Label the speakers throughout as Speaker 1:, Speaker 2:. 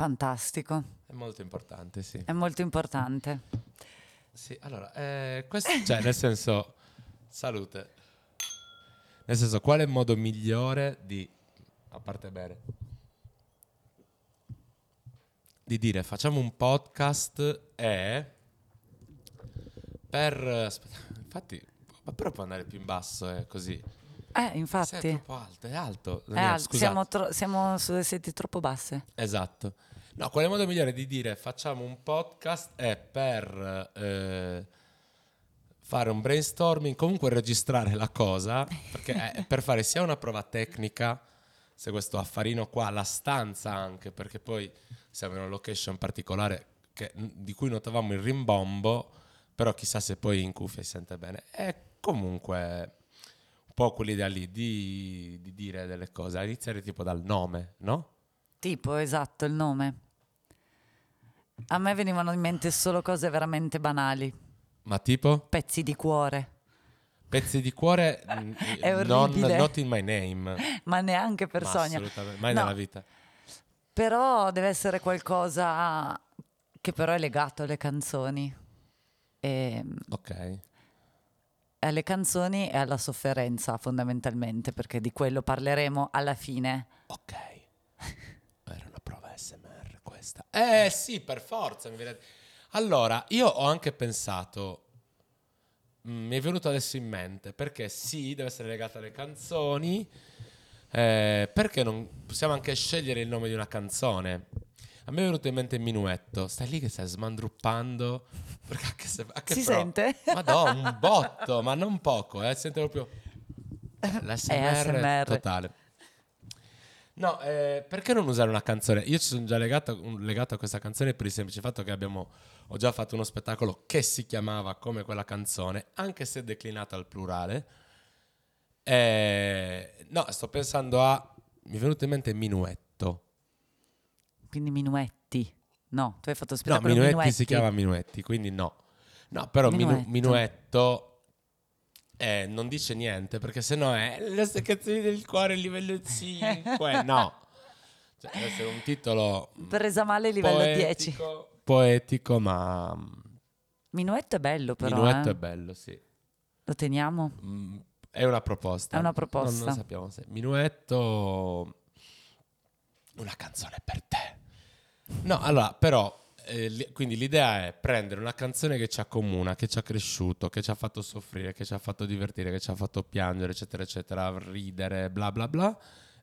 Speaker 1: Fantastico.
Speaker 2: È molto importante, sì.
Speaker 1: È molto importante.
Speaker 2: Sì, allora, eh, questo, cioè, nel senso, salute. Nel senso, qual è il modo migliore di, a parte bene, di dire facciamo un podcast e per... Aspetta, infatti, però può andare più in basso, eh, così.
Speaker 1: Eh, infatti.
Speaker 2: è troppo alto, è alto.
Speaker 1: È
Speaker 2: Daniele,
Speaker 1: alto, siamo, tro- siamo sulle seti troppo basse.
Speaker 2: Esatto. No, qual è il modo migliore di dire facciamo un podcast è per eh, fare un brainstorming, comunque registrare la cosa, perché è per fare sia una prova tecnica, se questo affarino qua, la stanza anche, perché poi siamo in una location particolare che- di cui notavamo il rimbombo, però chissà se poi in cuffia si sente bene. E comunque un po' quell'idea lì di, di dire delle cose, a iniziare tipo dal nome, no?
Speaker 1: Tipo, esatto, il nome. A me venivano in mente solo cose veramente banali.
Speaker 2: Ma tipo?
Speaker 1: Pezzi di cuore.
Speaker 2: Pezzi di cuore
Speaker 1: È
Speaker 2: non not in my name.
Speaker 1: Ma neanche per
Speaker 2: Ma
Speaker 1: Sonia.
Speaker 2: Assolutamente, mai
Speaker 1: No.
Speaker 2: nella vita.
Speaker 1: Però deve essere qualcosa che però è legato alle canzoni. E,
Speaker 2: Ok.
Speaker 1: Alle canzoni e alla sofferenza fondamentalmente, perché di quello parleremo alla fine.
Speaker 2: Ok. Era una prova SMR questa. Eh sì, per forza. Allora, io ho anche pensato, mm, mi è venuto adesso in mente, perché sì, deve essere legata alle canzoni, eh, perché non possiamo anche scegliere il nome di una canzone? A me è venuto in mente Minuetto. Stai lì che stai smandruppando. Perché anche se, anche
Speaker 1: Si
Speaker 2: però-
Speaker 1: sente?
Speaker 2: Madonna, un botto, ma non poco, eh, sente proprio l'SMR
Speaker 1: ASMR.
Speaker 2: totale. No, eh, perché non usare una canzone? Io ci sono già legato, legato a questa canzone per il semplice fatto che abbiamo, ho già fatto uno spettacolo che si chiamava come quella canzone, anche se declinato al plurale. Eh, no, sto pensando a, mi è venuto in mente Minuetto.
Speaker 1: Quindi minuetti. No, tu hai fatto
Speaker 2: No,
Speaker 1: spettacolo
Speaker 2: Minuetti,
Speaker 1: minuetti.
Speaker 2: si chiama Minuetti, quindi no. No, però Minu-
Speaker 1: Minuetto.
Speaker 2: Minuetto eh, non dice niente perché sennò è le seccazioni del cuore livello 5. no. Cioè, deve essere un titolo mm,
Speaker 1: Presa male livello 10.
Speaker 2: poetico, poetico, ma mm,
Speaker 1: Minuetto è bello però.
Speaker 2: Minuetto
Speaker 1: eh.
Speaker 2: è bello, sì.
Speaker 1: Lo teniamo?
Speaker 2: Mm, È una proposta.
Speaker 1: È una
Speaker 2: Non,
Speaker 1: proposta.
Speaker 2: non sappiamo se. Minuetto, una canzone per te. No, allora, però, eh, quindi l'idea è prendere una canzone che ci accomuna, che ci ha cresciuto, che ci ha fatto soffrire, che ci ha fatto divertire, che ci ha fatto piangere, eccetera, eccetera, ridere, bla bla bla,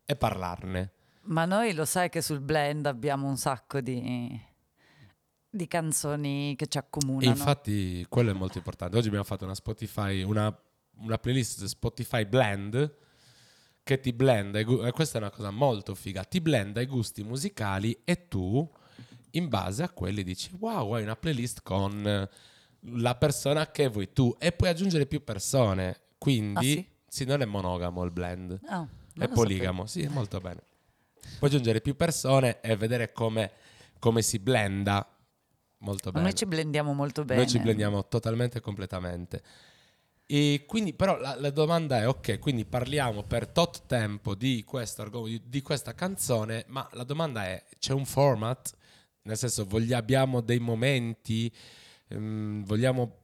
Speaker 2: e parlarne.
Speaker 1: Ma noi lo sai che sul blend abbiamo un sacco di, di canzoni che ci
Speaker 2: E
Speaker 1: accomunano.
Speaker 2: infatti quello è molto importante. Oggi abbiamo fatto una Spotify, una, una playlist Spotify Blend che ti blenda, e questa è una cosa molto figa, ti blenda i gusti musicali e tu in base a quelli dici wow, hai una playlist con eh, la persona che vuoi tu e puoi aggiungere più persone. Quindi,
Speaker 1: Ah, sì?
Speaker 2: non è monogamo il blend,
Speaker 1: non
Speaker 2: è poligamo, sì, è molto bene. Puoi aggiungere più persone e vedere come, come si blenda molto bene.
Speaker 1: Noi ci blendiamo molto bene.
Speaker 2: Noi ci blendiamo totalmente e completamente. E quindi, però, la, la domanda è: ok, quindi parliamo per tot tempo di, di, di questa canzone, ma la domanda è: c'è un format? Nel senso, voglia- abbiamo dei momenti, ehm, vogliamo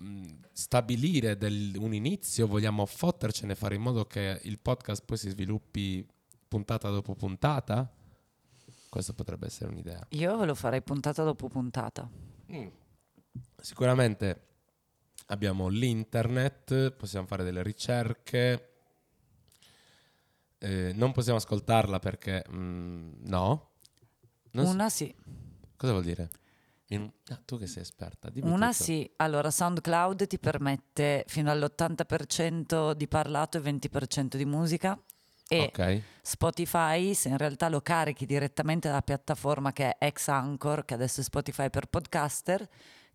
Speaker 2: mm, stabilire del- un inizio, vogliamo fottercene, fare in modo che il podcast poi si sviluppi puntata dopo puntata? Questo potrebbe essere un'idea.
Speaker 1: Io lo farei puntata dopo puntata.
Speaker 2: Mm. Sicuramente abbiamo l'internet, possiamo fare delle ricerche. Eh, non possiamo ascoltarla perché mm, no. Non
Speaker 1: Una sì.
Speaker 2: cosa vuol dire? In- ah, tu che sei esperta, dimmi
Speaker 1: Una
Speaker 2: tutto.
Speaker 1: sì. Allora, SoundCloud ti permette fino all'80% di parlato e 20% di musica. E
Speaker 2: Ok.
Speaker 1: Spotify, se in realtà lo carichi direttamente dalla piattaforma che è ex Anchor, che adesso è Spotify per podcaster,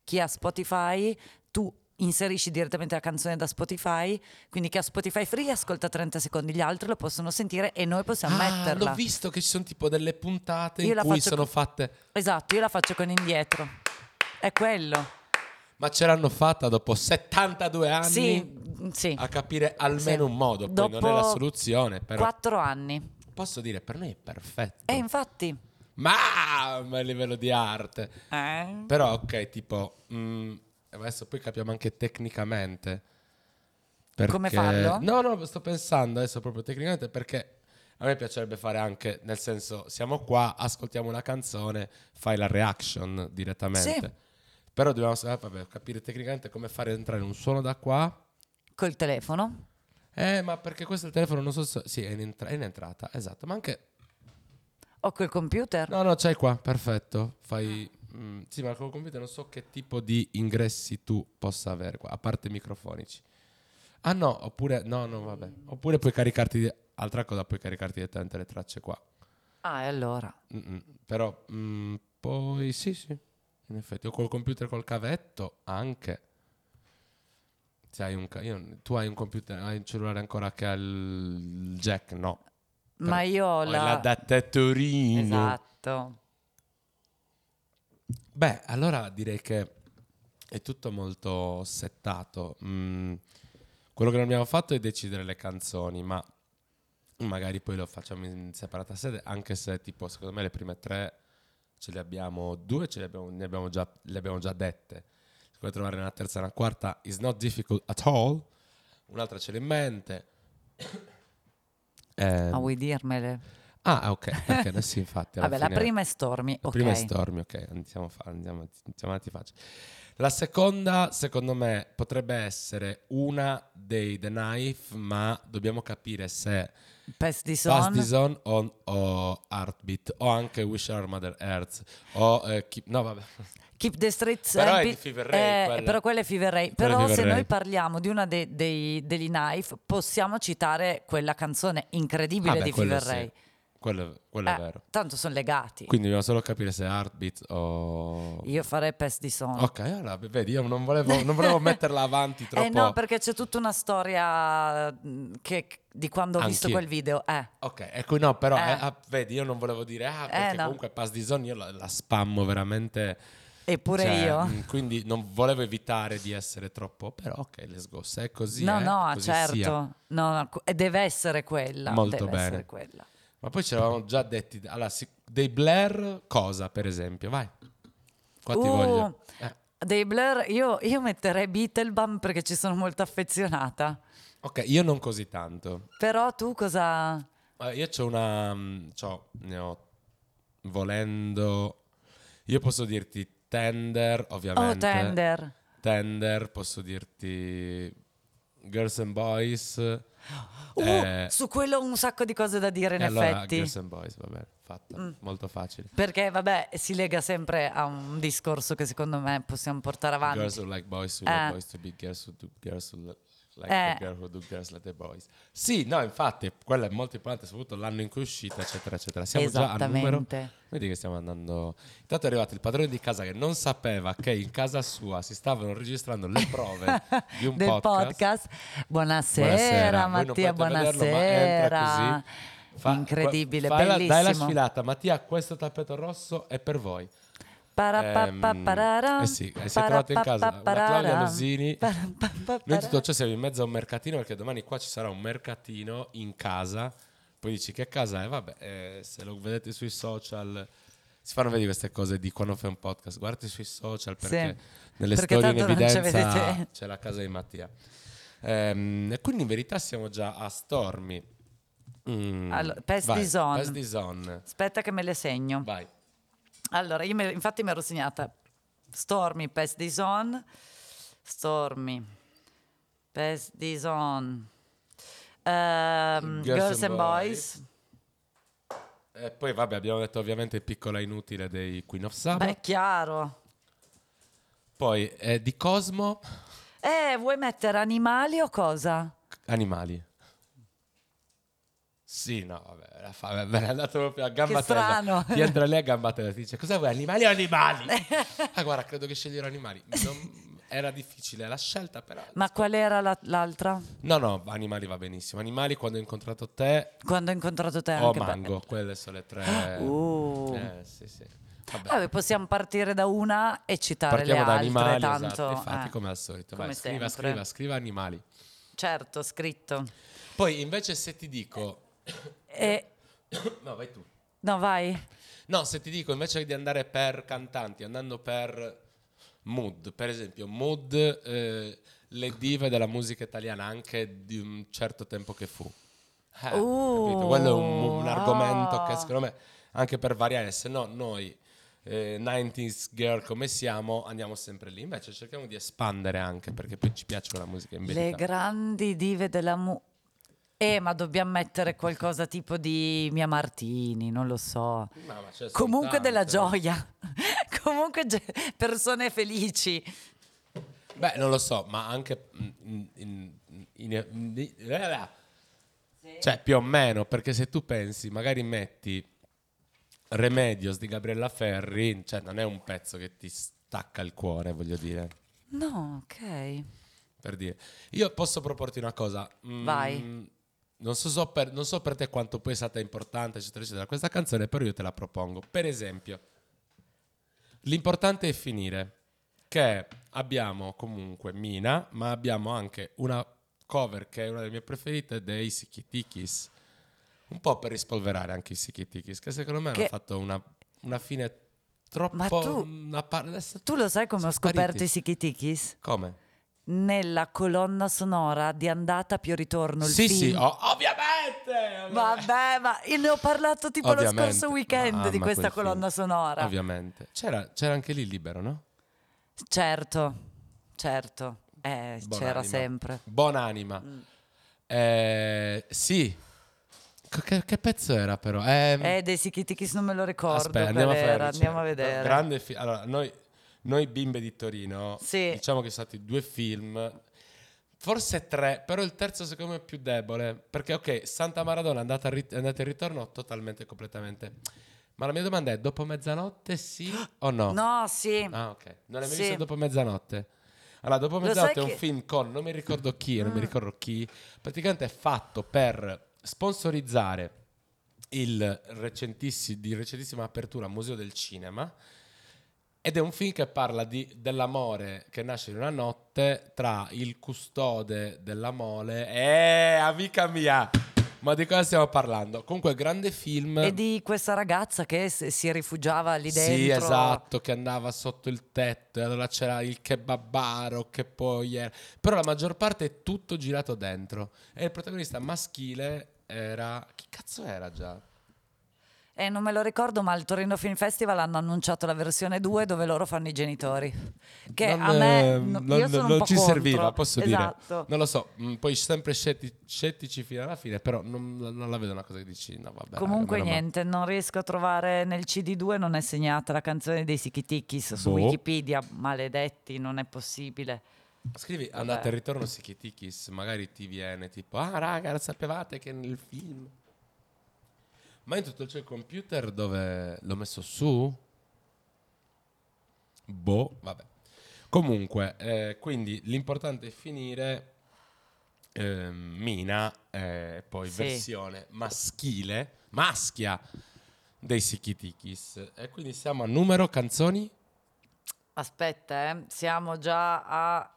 Speaker 1: chi ha Spotify, tu inserisci direttamente la canzone da Spotify, quindi chi ha Spotify free ascolta 30 secondi, gli altri lo possono sentire e noi possiamo
Speaker 2: Ah,
Speaker 1: metterla.
Speaker 2: l'ho visto che ci sono tipo delle puntate
Speaker 1: Io
Speaker 2: in cui sono
Speaker 1: co-
Speaker 2: fatte.
Speaker 1: Esatto, io la faccio con indietro. È quello.
Speaker 2: Ma ce l'hanno fatta dopo 72 anni
Speaker 1: Sì, sì.
Speaker 2: a capire almeno
Speaker 1: Sì.
Speaker 2: un modo. Poi non è la
Speaker 1: Dopo
Speaker 2: soluzione, però
Speaker 1: Quattro anni.
Speaker 2: posso dire per noi è perfetto.
Speaker 1: E infatti,
Speaker 2: mamma a livello di arte.
Speaker 1: Eh?
Speaker 2: Però, ok, tipo, mm, adesso poi capiamo anche tecnicamente.
Speaker 1: Come
Speaker 2: perché-
Speaker 1: farlo?
Speaker 2: No, no, sto pensando adesso proprio tecnicamente perché a me piacerebbe fare anche, nel senso, siamo qua, ascoltiamo una canzone, fai la reaction direttamente.
Speaker 1: Sì.
Speaker 2: Però dobbiamo eh, vabbè, capire tecnicamente come fare entrare un suono da qua.
Speaker 1: Col telefono?
Speaker 2: Eh, ma perché questo è il telefono, non so se... Sì, è in, entra- è in entrata, esatto. Ma anche...
Speaker 1: O col computer?
Speaker 2: No, no, c'hai qua, perfetto. Fai... mm, sì, ma col computer non so che tipo di ingressi tu possa avere qua, a parte microfonici. Ah no, oppure... No, no, vabbè. Oppure puoi caricarti... Altra cosa, puoi caricarti direttamente le tracce qua.
Speaker 1: Ah, e allora?
Speaker 2: Mm-mm. Però mm, poi sì, sì, in effetti. O col computer col cavetto anche. Se hai un ca- io- tu hai un computer, hai un cellulare ancora che ha il jack? No.
Speaker 1: Ma io ho
Speaker 2: Ho
Speaker 1: la...
Speaker 2: l'adattattorino.
Speaker 1: Esatto.
Speaker 2: Beh, allora direi che è tutto molto settato. Mm, quello che non abbiamo fatto è decidere le canzoni, ma magari poi lo facciamo in separata sede, anche se tipo secondo me le prime tre ce le abbiamo, due ce le abbiamo, ne abbiamo già, le abbiamo già dette. Se vuoi trovare una terza e una quarta, is not difficult at all. Un'altra ce l'ho in mente. Ehm,
Speaker 1: Ah, vuoi dirmele?
Speaker 2: Ah, ok, perché adesso infatti...
Speaker 1: Vabbè, la
Speaker 2: fine-
Speaker 1: prima è Stormy,
Speaker 2: la
Speaker 1: ok.
Speaker 2: prima è Stormy, ok, andiamo, fa- andiamo, andiamo avanti faccia. La seconda, secondo me, potrebbe essere una dei The Knife, ma dobbiamo capire se
Speaker 1: Pass the
Speaker 2: Pass
Speaker 1: Son.
Speaker 2: the Zone o, o Heartbeat o anche Wish Our Mother Earth o eh, Keep- no vabbè
Speaker 1: Keep the Streets
Speaker 2: Però è di Fever Ray,
Speaker 1: Eh,
Speaker 2: quella.
Speaker 1: però quella è Fever Ray. Però
Speaker 2: Fever
Speaker 1: se
Speaker 2: Ray.
Speaker 1: noi parliamo di una de- dei, degli Knife, possiamo citare quella canzone incredibile
Speaker 2: Vabbè,
Speaker 1: di
Speaker 2: quello
Speaker 1: Fever
Speaker 2: sì.
Speaker 1: Ray.
Speaker 2: Quello, quello è
Speaker 1: Eh,
Speaker 2: vero
Speaker 1: tanto sono legati.
Speaker 2: quindi dobbiamo solo capire se Heartbeat o
Speaker 1: Io farei Pass the Son.
Speaker 2: ok allora vedi io non volevo, non volevo metterla avanti troppo
Speaker 1: Eh no, perché c'è tutta una storia mh, che, di quando ho visto
Speaker 2: Anch'io.
Speaker 1: quel video. Eh.
Speaker 2: Ok, ecco, no, però
Speaker 1: Eh.
Speaker 2: eh, ah, vedi, io non volevo dire, ah, perché
Speaker 1: no.
Speaker 2: comunque Pass the Zone io la, la spammo veramente.
Speaker 1: Eppure
Speaker 2: cioè,
Speaker 1: io.
Speaker 2: mh, Quindi non volevo evitare di essere troppo, però ok, let's go, se è così.
Speaker 1: no,
Speaker 2: eh,
Speaker 1: no,
Speaker 2: così
Speaker 1: certo. No, no, deve essere quella.
Speaker 2: Molto
Speaker 1: deve
Speaker 2: bene.
Speaker 1: essere quella.
Speaker 2: Ma poi ci eravamo già detti, allora, si- dei Blair cosa, per esempio, vai. Qua ti
Speaker 1: Uh,
Speaker 2: voglio. Eh,
Speaker 1: Dei Blur, io, io metterei Beetlebum perché ci sono molto affezionata.
Speaker 2: ok, io non così tanto.
Speaker 1: Però tu cosa...
Speaker 2: Io c'ho una, mh, c'ho, ne ho, volendo, io posso dirti Tender, ovviamente.
Speaker 1: Oh, Tender.
Speaker 2: Tender, posso dirti Girls and Boys.
Speaker 1: Uh,
Speaker 2: eh,
Speaker 1: su quello ho un sacco di cose da dire in
Speaker 2: e allora
Speaker 1: effetti. Mm.
Speaker 2: Girls and Boys, va bene, fatta, molto facile.
Speaker 1: Perché, vabbè, si lega sempre a un discorso che secondo me possiamo portare avanti.
Speaker 2: Girls who like boys who
Speaker 1: Eh.
Speaker 2: like boys to be girls who do girls who like
Speaker 1: Eh.
Speaker 2: the girl who do girls like the boys. Sì, no, infatti, quello è molto importante, soprattutto l'anno in cui è uscita, eccetera, eccetera. Siamo già a numero.
Speaker 1: Esattamente.
Speaker 2: Vedi che stiamo andando. Intanto è arrivato il padrone di casa che non sapeva che in casa sua si stavano registrando le prove di un
Speaker 1: del
Speaker 2: podcast.
Speaker 1: podcast. Buonasera,
Speaker 2: Buonasera,
Speaker 1: Mattia,
Speaker 2: vederlo,
Speaker 1: buonasera.
Speaker 2: così. Fa-
Speaker 1: Incredibile,
Speaker 2: fai la- Dai la
Speaker 1: bellissimo.
Speaker 2: sfilata, Mattia, questo tappeto rosso è per voi. Ehm, eh sì, eh, si è trovato in casa la Claudia Losini. Noi tutto ciò siamo in mezzo a un mercatino perché domani qua ci sarà un mercatino in casa. Poi dici che casa è? Vabbè, eh, se lo vedete sui social, si fanno vedere queste cose di quando fai un podcast. Guardate sui social perché nelle
Speaker 1: perché
Speaker 2: storie in evidenza c'è la casa di Mattia. Ehm, quindi in verità siamo già a Stormy. Mm,
Speaker 1: Allora, Pass
Speaker 2: vai,
Speaker 1: Zone. Aspetta che me le segno.
Speaker 2: Vai.
Speaker 1: Allora, io me- infatti mi ero segnata Stormy, the Zone, Stormy, Pass the Zone, ehm, Girls, and Boys.
Speaker 2: E poi vabbè, abbiamo detto ovviamente piccola inutile dei Queen of Saba.
Speaker 1: Beh, chiaro.
Speaker 2: Poi eh, di Cosmo,
Speaker 1: Eh, vuoi mettere animali o cosa?
Speaker 2: animali. Sì, no, vabbè, la fa, me l'è andato proprio a gamba
Speaker 1: Che strano.
Speaker 2: Ti entra lei a gamba tesa, ti dice cosa vuoi, animali o animali? ah, guarda, credo che sceglierò animali. Non- era difficile la scelta, però.
Speaker 1: Ma qual era la- l'altra?
Speaker 2: No, no, animali va benissimo. Animali quando ho incontrato te
Speaker 1: Quando ho incontrato te
Speaker 2: o
Speaker 1: anche
Speaker 2: mango, quelle sono le tre.
Speaker 1: Uh.
Speaker 2: Eh, sì, sì. Vabbè.
Speaker 1: Vabbè, possiamo partire da una e citare
Speaker 2: Partiamo
Speaker 1: le
Speaker 2: da
Speaker 1: altre,
Speaker 2: animali,
Speaker 1: tanto.
Speaker 2: esatto. Infatti,
Speaker 1: eh.
Speaker 2: come al solito.
Speaker 1: come
Speaker 2: Vai, scriva, scriva, scriva animali.
Speaker 1: Certo, scritto.
Speaker 2: Poi invece se ti dico...
Speaker 1: E...
Speaker 2: No, vai tu.
Speaker 1: No, vai.
Speaker 2: No, se ti dico invece di andare per cantanti, andando per mood, per esempio, mood, eh, le dive della musica italiana anche di un certo tempo che fu. Eh, capito? Quello è un, un argomento
Speaker 1: ah.
Speaker 2: che secondo me, anche per variare, se no noi eh, 90s girl come siamo, andiamo sempre lì. Invece cerchiamo di espandere anche perché poi ci piace quella musica in
Speaker 1: Le
Speaker 2: verità.
Speaker 1: grandi dive della mu... Eh, ma dobbiamo mettere qualcosa tipo di Mia Martini, non lo so.
Speaker 2: Ma- ma
Speaker 1: Comunque della
Speaker 2: tante.
Speaker 1: gioia. Comunque persone felici.
Speaker 2: Beh, non lo so, ma anche in, in- in- in- in- cioè più o meno, perché se tu pensi, magari metti Remedios di Gabriella Ferri, cioè non è un pezzo che ti stacca il cuore, voglio dire,
Speaker 1: No, ok.
Speaker 2: per dire. Io posso proporti una cosa. mm,
Speaker 1: Vai.
Speaker 2: Non so, so per, non so per te quanto poi è stata importante, eccetera, eccetera, questa canzone, però io te la propongo. Per esempio, l'importante è finire, che abbiamo comunque Mina, ma abbiamo anche una cover che è una delle mie preferite dei Sikitikis. Un po' per rispolverare anche i Sikitikis, che secondo me
Speaker 1: Che-
Speaker 2: hanno fatto una, una fine troppo...
Speaker 1: Ma tu-
Speaker 2: una par-
Speaker 1: Tu lo sai come ho scoperto i Sikitikis?
Speaker 2: Come?
Speaker 1: Nella colonna sonora di andata più ritorno. Il
Speaker 2: Sì,
Speaker 1: film.
Speaker 2: sì, oh, ovviamente! ovviamente.
Speaker 1: Vabbè, ma ne ho parlato tipo lo
Speaker 2: Ovviamente.
Speaker 1: scorso weekend
Speaker 2: Mamma,
Speaker 1: di questa
Speaker 2: quel film.
Speaker 1: colonna sonora.
Speaker 2: Ovviamente. C'era, c'era anche lì libero, no?
Speaker 1: Certo, certo. Eh, c'era sempre.
Speaker 2: Buonanima.
Speaker 1: Mm.
Speaker 2: Eh, sì. Che, che pezzo era però? Eh,
Speaker 1: Eh, dei Sikitikis non me lo ricordo.
Speaker 2: aspetta, andiamo a
Speaker 1: andiamo a vedere.
Speaker 2: Grande fi- allora, noi, noi bimbe di Torino,
Speaker 1: Sì.
Speaker 2: diciamo che sono stati due film, forse tre, però il terzo secondo me è più debole, perché ok, Santa Maradona è andata, rit- andata in ritorno totalmente, completamente. Ma la mia domanda è, dopo mezzanotte sì o no?
Speaker 1: No, sì.
Speaker 2: Ah, ok. Non l'hai mai
Speaker 1: Sì.
Speaker 2: visto dopo mezzanotte? Allora, dopo mezzanotte è un
Speaker 1: che-
Speaker 2: film con, non mi ricordo chi, non mi
Speaker 1: Mm.
Speaker 2: ricordo chi, praticamente è fatto per sponsorizzare il recentissi- di recentissima apertura Museo del Cinema ed è un film che parla di- dell'amore che nasce in una notte tra il custode della mole e amica mia. Ma di cosa stiamo parlando? Comunque, grande film.
Speaker 1: E di questa ragazza che si rifugiava lì dentro.
Speaker 2: Sì, esatto, che andava sotto il tetto e allora c'era il kebabaro che poi era... Però la maggior parte è tutto girato dentro. E il protagonista maschile era... Chi cazzo era già?
Speaker 1: Eh, non me lo ricordo, ma al Torino Film Festival hanno annunciato la versione 2 dove loro fanno i genitori. Che
Speaker 2: Non,
Speaker 1: a me
Speaker 2: eh,
Speaker 1: no-
Speaker 2: non-
Speaker 1: io sono un
Speaker 2: non
Speaker 1: po'
Speaker 2: ci
Speaker 1: contro.
Speaker 2: serviva, posso
Speaker 1: esatto.
Speaker 2: dire. Non lo so, mm, poi sempre scettici, scettici fino alla fine, però non, non la vedo una cosa che dici, no vabbè. raga,
Speaker 1: Comunque
Speaker 2: male.
Speaker 1: niente, non riesco a trovare nel CD2 non è segnata la canzone dei Sikitikis su
Speaker 2: Boh.
Speaker 1: Wikipedia, maledetti, non è possibile.
Speaker 2: Scrivi andate e ritorno Sikitikis, magari ti viene tipo, ah raga, sapevate che nel film... Ma in tutto c'è il computer dove l'ho messo su? Boh, vabbè. Comunque, eh, quindi l'importante è finire ehm, Mina, e poi
Speaker 1: Sì.
Speaker 2: versione maschile, maschia dei Sikitikis. E quindi siamo a numero canzoni?
Speaker 1: Aspetta, eh, siamo già a...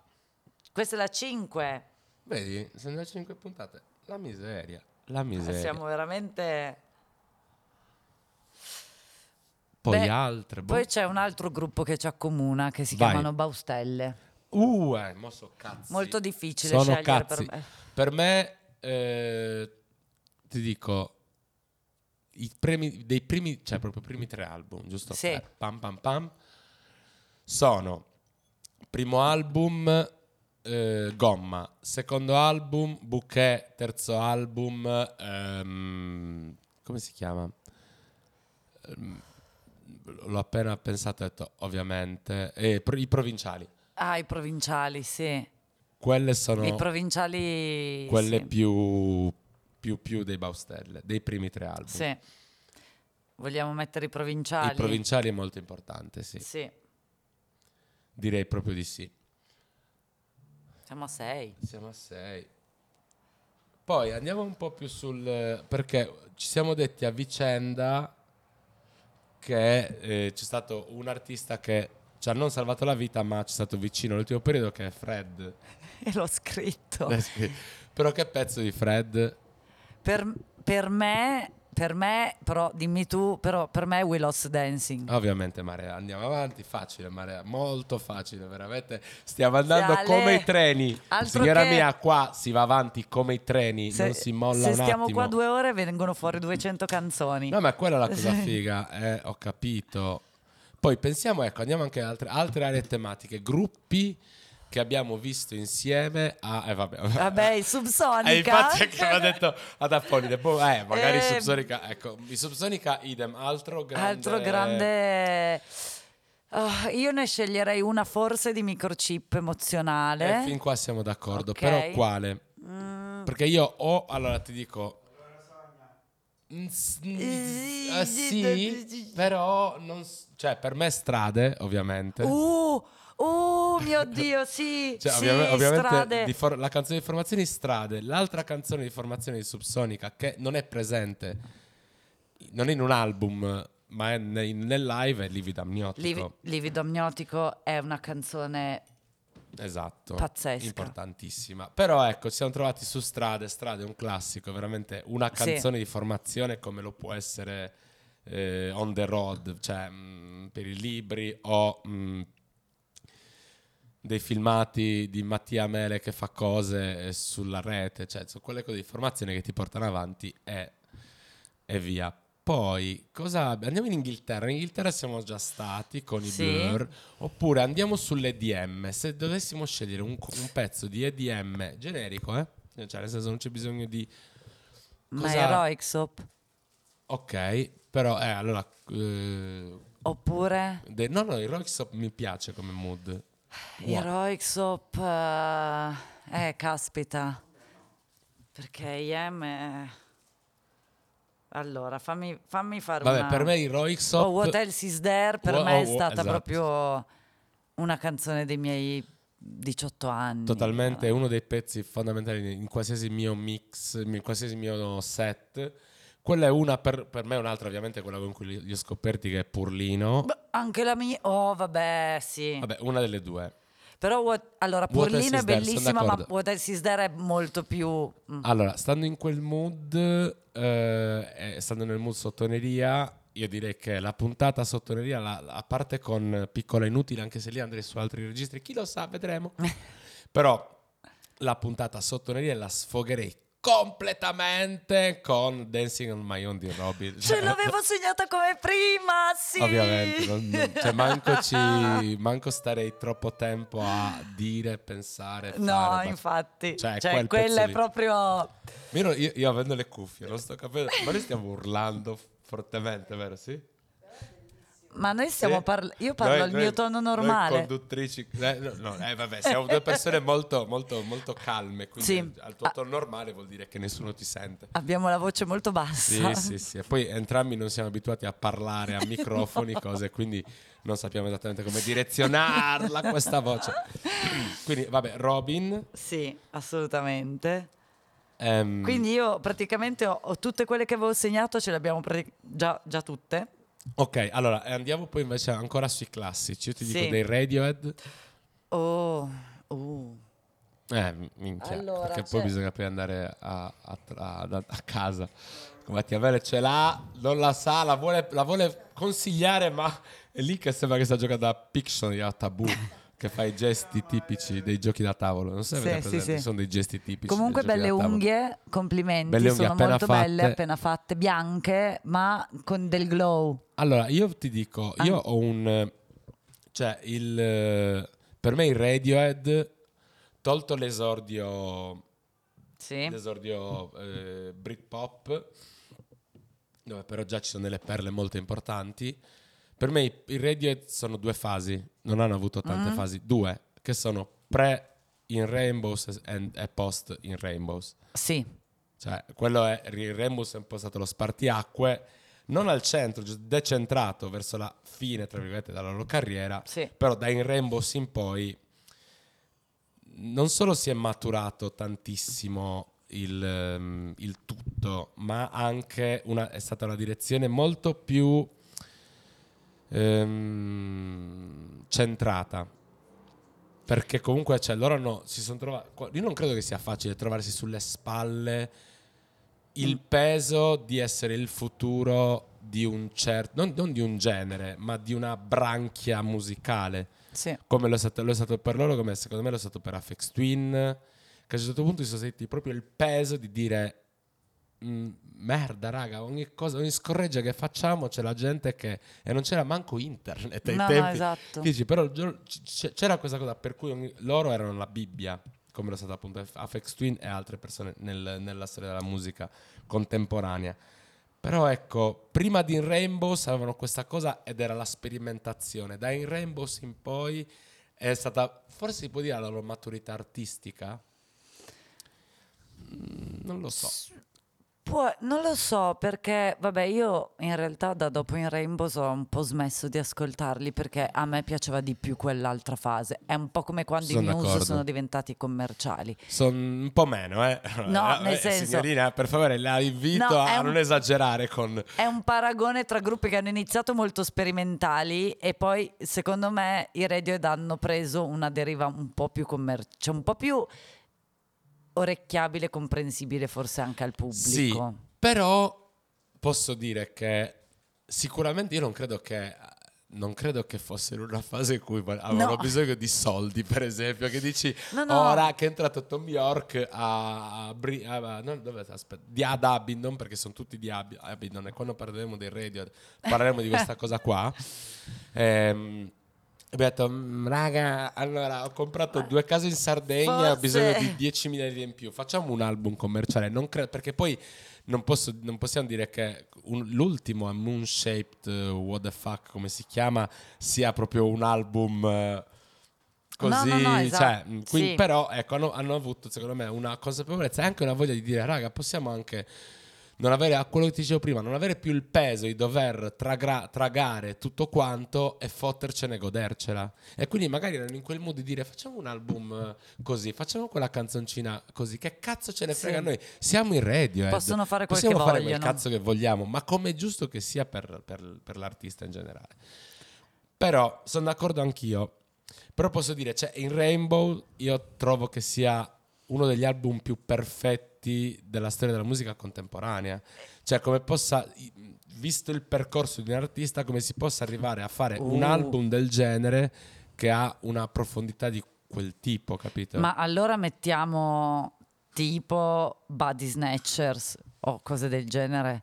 Speaker 1: Questa è la 5.
Speaker 2: Vedi, sono già 5 puntate. La miseria. La miseria.
Speaker 1: Siamo veramente...
Speaker 2: Poi
Speaker 1: Beh,
Speaker 2: altre. boh.
Speaker 1: Poi c'è un altro gruppo che ci accomuna che si
Speaker 2: Vai.
Speaker 1: chiamano Baustelle.
Speaker 2: Uh, eh, mo so cazzi.
Speaker 1: Molto difficile
Speaker 2: Sono
Speaker 1: scegliere
Speaker 2: cazzi.
Speaker 1: per me.
Speaker 2: Per me, eh, ti dico, i primi, dei primi, cioè proprio i primi tre album, giusto?
Speaker 1: Sì.
Speaker 2: Eh, pam pam pam, sono primo album eh, Gomma, secondo album Bouquet, terzo album, ehm, come si chiama? Ehm, l'ho appena pensato e ho detto, ovviamente, eh, pro- i provinciali.
Speaker 1: Ah, i provinciali, sì.
Speaker 2: Quelle sono
Speaker 1: I provinciali...
Speaker 2: quelle
Speaker 1: sì.
Speaker 2: più, più, più dei Baustelle, dei primi tre album.
Speaker 1: Sì. Vogliamo mettere i provinciali?
Speaker 2: I provinciali è molto importante, sì.
Speaker 1: Sì.
Speaker 2: Direi proprio di sì.
Speaker 1: Siamo a 6.
Speaker 2: Siamo a sei. Poi andiamo un po' più sul... perché ci siamo detti a vicenda che eh, c'è stato un artista che ci ha non salvato la vita ma ci è stato vicino nell'ultimo periodo che è Fred.
Speaker 1: E l'ho scritto.
Speaker 2: Eh. Però che pezzo di Fred?
Speaker 1: Per, per me per me, però dimmi tu, però per me We Lost Dancing.
Speaker 2: Ovviamente Marea, andiamo avanti, facile Marea, molto facile, veramente. Stiamo andando
Speaker 1: Ale,
Speaker 2: come i treni.
Speaker 1: altro
Speaker 2: Signora
Speaker 1: che-
Speaker 2: mia, qua si va avanti come i treni,
Speaker 1: Se,
Speaker 2: non si molla
Speaker 1: se
Speaker 2: un
Speaker 1: stiamo
Speaker 2: attimo.
Speaker 1: qua due ore vengono fuori 200 canzoni.
Speaker 2: No, ma quella è la cosa figa, eh, ho capito. Poi pensiamo, ecco, andiamo anche a altre, altre aree tematiche, gruppi che abbiamo visto insieme a... Eh, vabbè,
Speaker 1: Vabbè, Subsonica.
Speaker 2: Eh, infatti è che mi ha detto ad Appolide, boh, eh, magari
Speaker 1: Eh,
Speaker 2: Subsonica, ecco, i Subsonica idem, altro grande...
Speaker 1: Altro grande... Ah, io ne sceglierei una forse di microchip emozionale.
Speaker 2: Eh, fin qua siamo d'accordo,
Speaker 1: Ok.
Speaker 2: però quale?
Speaker 1: Mm,
Speaker 2: Perché io ho, allora ti dico... Mm, mm, eh, sì, però non cioè per me strade, ovviamente.
Speaker 1: Uh, uh, mio Dio, sì.
Speaker 2: Cioè,
Speaker 1: sì,
Speaker 2: ovviamente, ovviamente di for- la canzone di formazione strade, l'altra canzone di formazione di Subsonica che non è presente, non è in un album, ma è ne- nel live è Livido Amniotico.
Speaker 1: Livi- Livido amniotico è una canzone
Speaker 2: esatto.
Speaker 1: pazzesca.
Speaker 2: Importantissima. Però ecco, ci siamo trovati su strade, strade è un classico, veramente una
Speaker 1: Sì.
Speaker 2: canzone di formazione come lo può essere eh, On the Road, cioè mh, per i libri o mh, dei filmati di Mattia Mele che fa cose eh, sulla rete, cioè sono quelle cose di formazione che ti portano avanti e, e via. Poi, cosa andiamo in Inghilterra? In Inghilterra siamo già stati con i
Speaker 1: Sì.
Speaker 2: Blur, oppure andiamo sull'EDM. Se dovessimo scegliere un, un pezzo di EDM generico, eh? cioè nel senso non c'è bisogno di...
Speaker 1: Ma
Speaker 2: Cosa-
Speaker 1: Heroic Soap.
Speaker 2: Ok, però eh, allora... eh,
Speaker 1: Oppure
Speaker 2: de- no, no, Rock Stop mi piace come mood. Wow.
Speaker 1: Heroic Soap. eh, eh, caspita. Perché IM è... Allora, fammi, fammi fare
Speaker 2: Vabbè,
Speaker 1: una...
Speaker 2: per me il Rock Stop...
Speaker 1: Oh, What Else Is There per
Speaker 2: Wo-
Speaker 1: me è
Speaker 2: oh, oh,
Speaker 1: stata
Speaker 2: esatto.
Speaker 1: proprio una canzone dei miei 18 anni.
Speaker 2: Totalmente, è uno dei pezzi fondamentali in qualsiasi mio mix, in qualsiasi mio set. Quella è una, per, per me è un'altra ovviamente quella con cui li, ho scoperti che è Purlino.
Speaker 1: Beh, Anche la mia... Oh, vabbè, sì.
Speaker 2: Vabbè, una delle due.
Speaker 1: Però what- allora,
Speaker 2: What Else
Speaker 1: Purlino è
Speaker 2: Is There, sono
Speaker 1: bellissima, ma
Speaker 2: d'accordo.
Speaker 1: What Else Is There è molto più... mm.
Speaker 2: Allora, stando in quel mood, eh, e stando nel mood sottoneria, io direi che la puntata sottoneria, la, la- a parte con Piccola Inutile, anche se lì andrei su altri registri, chi lo sa, vedremo. Però la puntata sottoneria la sfogherei completamente con Dancing on My Own di Robin.
Speaker 1: Ce l'avevo segnata come prima, sì!
Speaker 2: Ovviamente, non- cioè manco, ci, manco starei troppo tempo a dire, pensare,
Speaker 1: No,
Speaker 2: fare,
Speaker 1: infatti.
Speaker 2: Cioè,
Speaker 1: Cioè,
Speaker 2: quel
Speaker 1: quella è
Speaker 2: lì.
Speaker 1: proprio...
Speaker 2: Io, io, io avendo le cuffie, non sto capendo. Ma noi stiamo urlando fortemente, vero? Sì?
Speaker 1: Ma noi stiamo
Speaker 2: Sì?
Speaker 1: parlando... Io parlo
Speaker 2: Noi-
Speaker 1: al
Speaker 2: noi-
Speaker 1: mio tono
Speaker 2: noi
Speaker 1: normale.
Speaker 2: conduttrici. eh, no, no, eh, vabbè, siamo due persone molto, molto, molto calme. Quindi
Speaker 1: Sì.
Speaker 2: al tuo
Speaker 1: Ah.
Speaker 2: tono normale vuol dire che nessuno ti sente.
Speaker 1: Abbiamo la voce molto bassa.
Speaker 2: Sì, sì, sì. E poi entrambi non siamo abituati a parlare a microfoni, cose, quindi non sappiamo esattamente come direzionarla questa voce. Quindi, vabbè, Robin.
Speaker 1: Sì, assolutamente.
Speaker 2: ehm,
Speaker 1: Quindi io praticamente ho, ho tutte quelle che avevo segnato, ce le abbiamo prati- già, già tutte.
Speaker 2: Ok, allora e andiamo poi invece ancora sui classici. Io ti dico
Speaker 1: Sì.
Speaker 2: dei Radiohead.
Speaker 1: Oh, uh.
Speaker 2: Eh, minchia,
Speaker 1: Allora,
Speaker 2: perché
Speaker 1: c'è-
Speaker 2: poi bisogna poi andare a, a- a- a- casa. Mattiavele ce l'ha, non la sa, la vuole, la vuole consigliare, ma è lì che sembra che sta giocando a Pictionary a Tabù, che fa i gesti tipici dei giochi da tavolo. Non so se avete
Speaker 1: sì,
Speaker 2: presente,
Speaker 1: sì.
Speaker 2: sono dei gesti tipici.
Speaker 1: Comunque belle unghie, complimenti,
Speaker 2: Belle unghie
Speaker 1: sono molto belle,
Speaker 2: fatte.
Speaker 1: appena fatte, bianche, ma con del glow.
Speaker 2: Allora, io ti dico, io ho un... Cioè, il, per me il Radiohead, tolto l'esordio
Speaker 1: Sì.
Speaker 2: l'esordio eh, Britpop, dove però già ci sono delle perle molto importanti. Per me i, Radiohead sono due fasi, non hanno avuto tante
Speaker 1: Mm.
Speaker 2: fasi, due, che sono pre in Rainbows e, post in Rainbows.
Speaker 1: Sì,
Speaker 2: Cioè, quello è, il Rainbows è un po' stato lo spartiacque, non al centro, decentrato verso la fine, tra virgolette, della loro carriera,
Speaker 1: sì.
Speaker 2: però da in Rainbows in poi non solo si è maturato tantissimo il, ehm, il tutto, ma anche una, è stata una direzione molto più ehm, centrata. Perché comunque cioè, loro hanno, si sono trovati. Io non credo che sia facile trovarsi sulle spalle il peso di essere il futuro di un certo, non, non di un genere, ma di una branchia musicale.
Speaker 1: Sì.
Speaker 2: Come lo è, stato, lo è stato per loro, come secondo me lo è stato per Afex Twin, che a un certo punto si sono sentiti proprio il peso di dire "Mm, merda raga, ogni, cosa, ogni scorreggia che facciamo c'è la gente che... E non c'era manco internet ai
Speaker 1: No, no,
Speaker 2: tempi.
Speaker 1: esatto.
Speaker 2: Dici, però c'era questa cosa per cui ogni- loro erano la Bibbia, come lo è stato appunto Afex Twin e altre persone nel- nella storia della musica contemporanea. Però ecco, prima di In Rainbows avevano questa cosa ed era la sperimentazione. Da In Rainbows in poi è stata, forse si può dire la loro maturità artistica? Mm, Non lo so.
Speaker 1: Può- non lo so perché, vabbè, io in realtà da dopo in Rainbows ho un po' smesso di ascoltarli perché a me piaceva di più quell'altra fase. È un po' come quando
Speaker 2: Sono
Speaker 1: i news
Speaker 2: d'accordo.
Speaker 1: sono diventati commerciali.
Speaker 2: Sono un po' meno, eh.
Speaker 1: No,
Speaker 2: Eh,
Speaker 1: nel senso-
Speaker 2: Signorina, per favore, la invito
Speaker 1: No,
Speaker 2: a
Speaker 1: un-
Speaker 2: non esagerare con...
Speaker 1: È un paragone tra gruppi che hanno iniziato molto sperimentali e poi, secondo me, i Radiohead hanno preso una deriva un po' più commerciale, cioè un po' più orecchiabile comprensibile forse anche al
Speaker 2: Sì,
Speaker 1: pubblico.
Speaker 2: però posso dire che sicuramente io non credo che non credo che fosse in una fase in cui avevano
Speaker 1: No.
Speaker 2: bisogno di soldi, per esempio, che dici
Speaker 1: No, no.
Speaker 2: ora che è entrato Tom York a, a, Bri- a- no, dove- aspetta, di ad Abingdon, perché sono tutti di Ab- Abingdon e quando parleremo dei radio parleremo di questa cosa qua. Ehm, abbiamo detto, "Mm, raga, allora ho comprato due case in Sardegna, ho bisogno di 10 milioni in più, facciamo un album commerciale, non cre- perché poi non, posso- non possiamo dire che un- l'ultimo, Moon Shaped uh, What the Fuck, come si chiama, sia proprio un album eh, così,
Speaker 1: No, no, no, esatto.
Speaker 2: cioè, quindi,
Speaker 1: Sì.
Speaker 2: però ecco, hanno, hanno avuto secondo me una consapevolezza e anche una voglia di dire, raga, possiamo anche non avere, a quello che ti dicevo prima, non avere più il peso di dover tragra- tragare tutto quanto e fottercene e godercela. E quindi magari erano in quel mood di dire facciamo un album eh, così, facciamo quella canzoncina così, che cazzo ce ne
Speaker 1: Sì.
Speaker 2: frega a noi? Siamo in radio.
Speaker 1: Possono fare quel
Speaker 2: Possiamo
Speaker 1: che
Speaker 2: fare quel
Speaker 1: vogliono.
Speaker 2: cazzo che vogliamo, ma come è giusto che sia per, per- per l'artista in generale. Però sono d'accordo anch'io. Però posso dire, cioè, in Rainbow io trovo che sia uno degli album più perfetti della storia della musica contemporanea. Cioè, come possa, visto il percorso di un artista, come si possa arrivare a fare un
Speaker 1: Uh.
Speaker 2: album del genere che ha una profondità di quel tipo, capito?
Speaker 1: Ma allora mettiamo tipo Body Snatchers o cose del genere.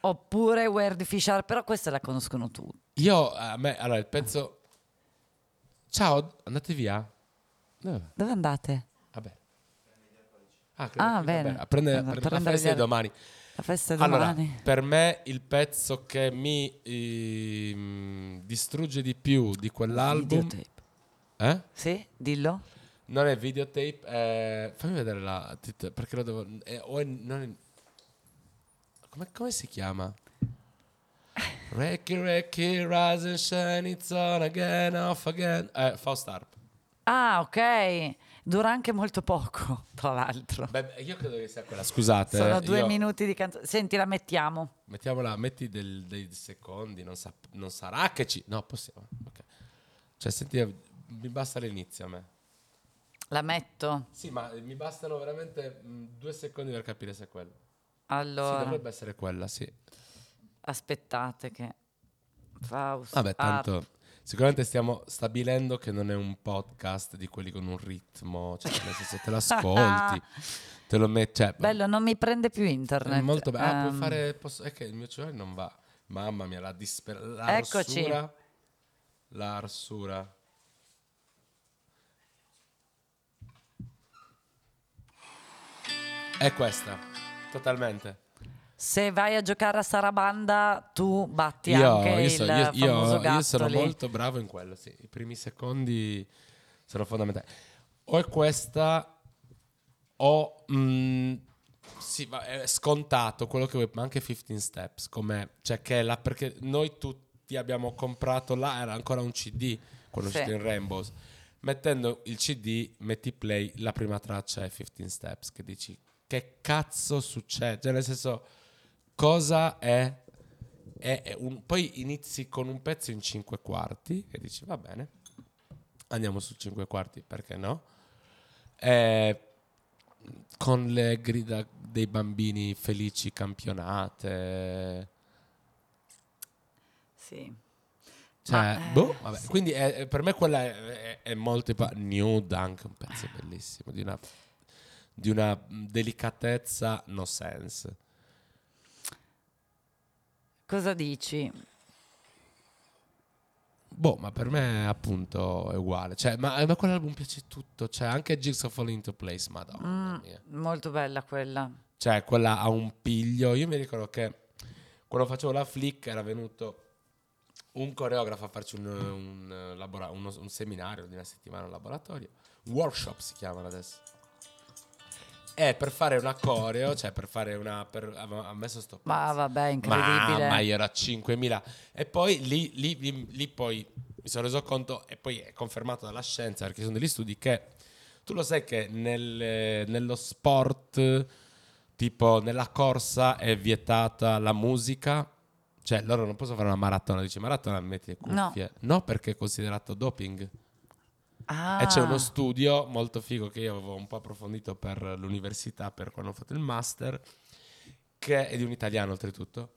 Speaker 1: Oppure Where the Fish Are, però queste la conoscono tutti.
Speaker 2: Io, a me, allora, il pezzo... Ciao, andate via? Dove?
Speaker 1: Dove andate?
Speaker 2: Ah,
Speaker 1: Ah, bene.
Speaker 2: a prendere,
Speaker 1: Eh,
Speaker 2: a prendere la festa di domani.
Speaker 1: La festa è
Speaker 2: Allora,
Speaker 1: domani.
Speaker 2: per me il pezzo che mi ehm, distrugge di più di quell'album...
Speaker 1: Videotape.
Speaker 2: Eh?
Speaker 1: Sì, dillo.
Speaker 2: Non è videotape, è... fammi vedere la... Perché lo devo... è- o è- non è- come, come si chiama? Recky, Recky, rise and shine, it's on again, off again. Eh, Faust Harp.
Speaker 1: Ah, ok. Dura anche molto poco, tra l'altro.
Speaker 2: Beh, io credo che sia quella, scusate.
Speaker 1: Sono
Speaker 2: eh,
Speaker 1: due
Speaker 2: io-
Speaker 1: minuti di canzone. Senti, la mettiamo.
Speaker 2: Mettiamola, metti del- dei secondi, non, sa- non sarà che ci... No, possiamo. ok. Cioè, senti, mi basta l'inizio a me.
Speaker 1: La metto.
Speaker 2: Sì, ma mi bastano veramente mh, due secondi per capire se è quello. Sì,
Speaker 1: Allora,
Speaker 2: dovrebbe essere quella, sì.
Speaker 1: aspettate che... Faust.
Speaker 2: Vabbè,
Speaker 1: Art.
Speaker 2: Sicuramente stiamo stabilendo che non è un podcast di quelli con un ritmo, cioè nel senso te l'ascolti, te lo metti, cioè,
Speaker 1: Bello, non mi prende più internet.
Speaker 2: è molto bello. Ah, puoi
Speaker 1: Ehm,
Speaker 2: fare, posso- è che il mio cellulare non va. Mamma mia, la disperazione.
Speaker 1: Eccoci.
Speaker 2: L'arsura. L'arsura. È questa, totalmente.
Speaker 1: Se vai a giocare a Sarabanda, tu batti
Speaker 2: Io,
Speaker 1: anche
Speaker 2: io
Speaker 1: il
Speaker 2: so- io- io-
Speaker 1: famoso
Speaker 2: io
Speaker 1: gatto
Speaker 2: sono
Speaker 1: lì.
Speaker 2: molto bravo in quello, sì. I primi secondi sono fondamentali. O è questa, o mm, sì, è scontato quello che vuoi, ma anche 15 Steps, com'è? Cioè che è la, perché noi tutti abbiamo comprato là, era ancora un CD è
Speaker 1: Sì.
Speaker 2: in Rainbows. Mettendo il CD, metti play, la prima traccia è 15 Steps, che dici, che cazzo succede? Cioè nel senso, cosa è è- è un- poi inizi con un pezzo in cinque quarti e dici va bene, andiamo su cinque quarti, perché no? Eh, con le grida dei bambini felici campionate.
Speaker 1: Sì.
Speaker 2: Cioè,
Speaker 1: Ma, eh,
Speaker 2: boh, vabbè.
Speaker 1: sì.
Speaker 2: Quindi è- è- per me quella è, è- è molto... ipa- Nude anche un pezzo bellissimo, di una, di una delicatezza no sense.
Speaker 1: Cosa dici?
Speaker 2: Boh, ma per me appunto è uguale. Cioè, ma a me quell'album piace tutto. Cioè, anche Jigsaw Falling into Place, madonna
Speaker 1: Mm,
Speaker 2: mia.
Speaker 1: molto bella quella.
Speaker 2: Cioè, quella ha un piglio. Io mi ricordo che quando facevo la flick era venuto un coreografo a farci un, un, labora- uno- un seminario di una settimana, un laboratorio. Workshop si chiamano adesso. E per fare una coreo, cioè per fare una... Per, ha messo sto
Speaker 1: Ma vabbè, incredibile.
Speaker 2: Mamma, io ero a 5.000. E poi lì, lì- lì- lì poi mi sono reso conto, e poi è confermato dalla scienza, perché sono degli studi, che tu lo sai che nel- nello sport, tipo nella corsa, è vietata la musica. Cioè, loro non possono fare una maratona. Dici, maratona metti le
Speaker 1: No.
Speaker 2: cuffie. No, perché è considerato doping.
Speaker 1: Ah,
Speaker 2: E c'è uno studio molto figo che io avevo un po' approfondito per l'università, per quando ho fatto il master, che è di un italiano oltretutto,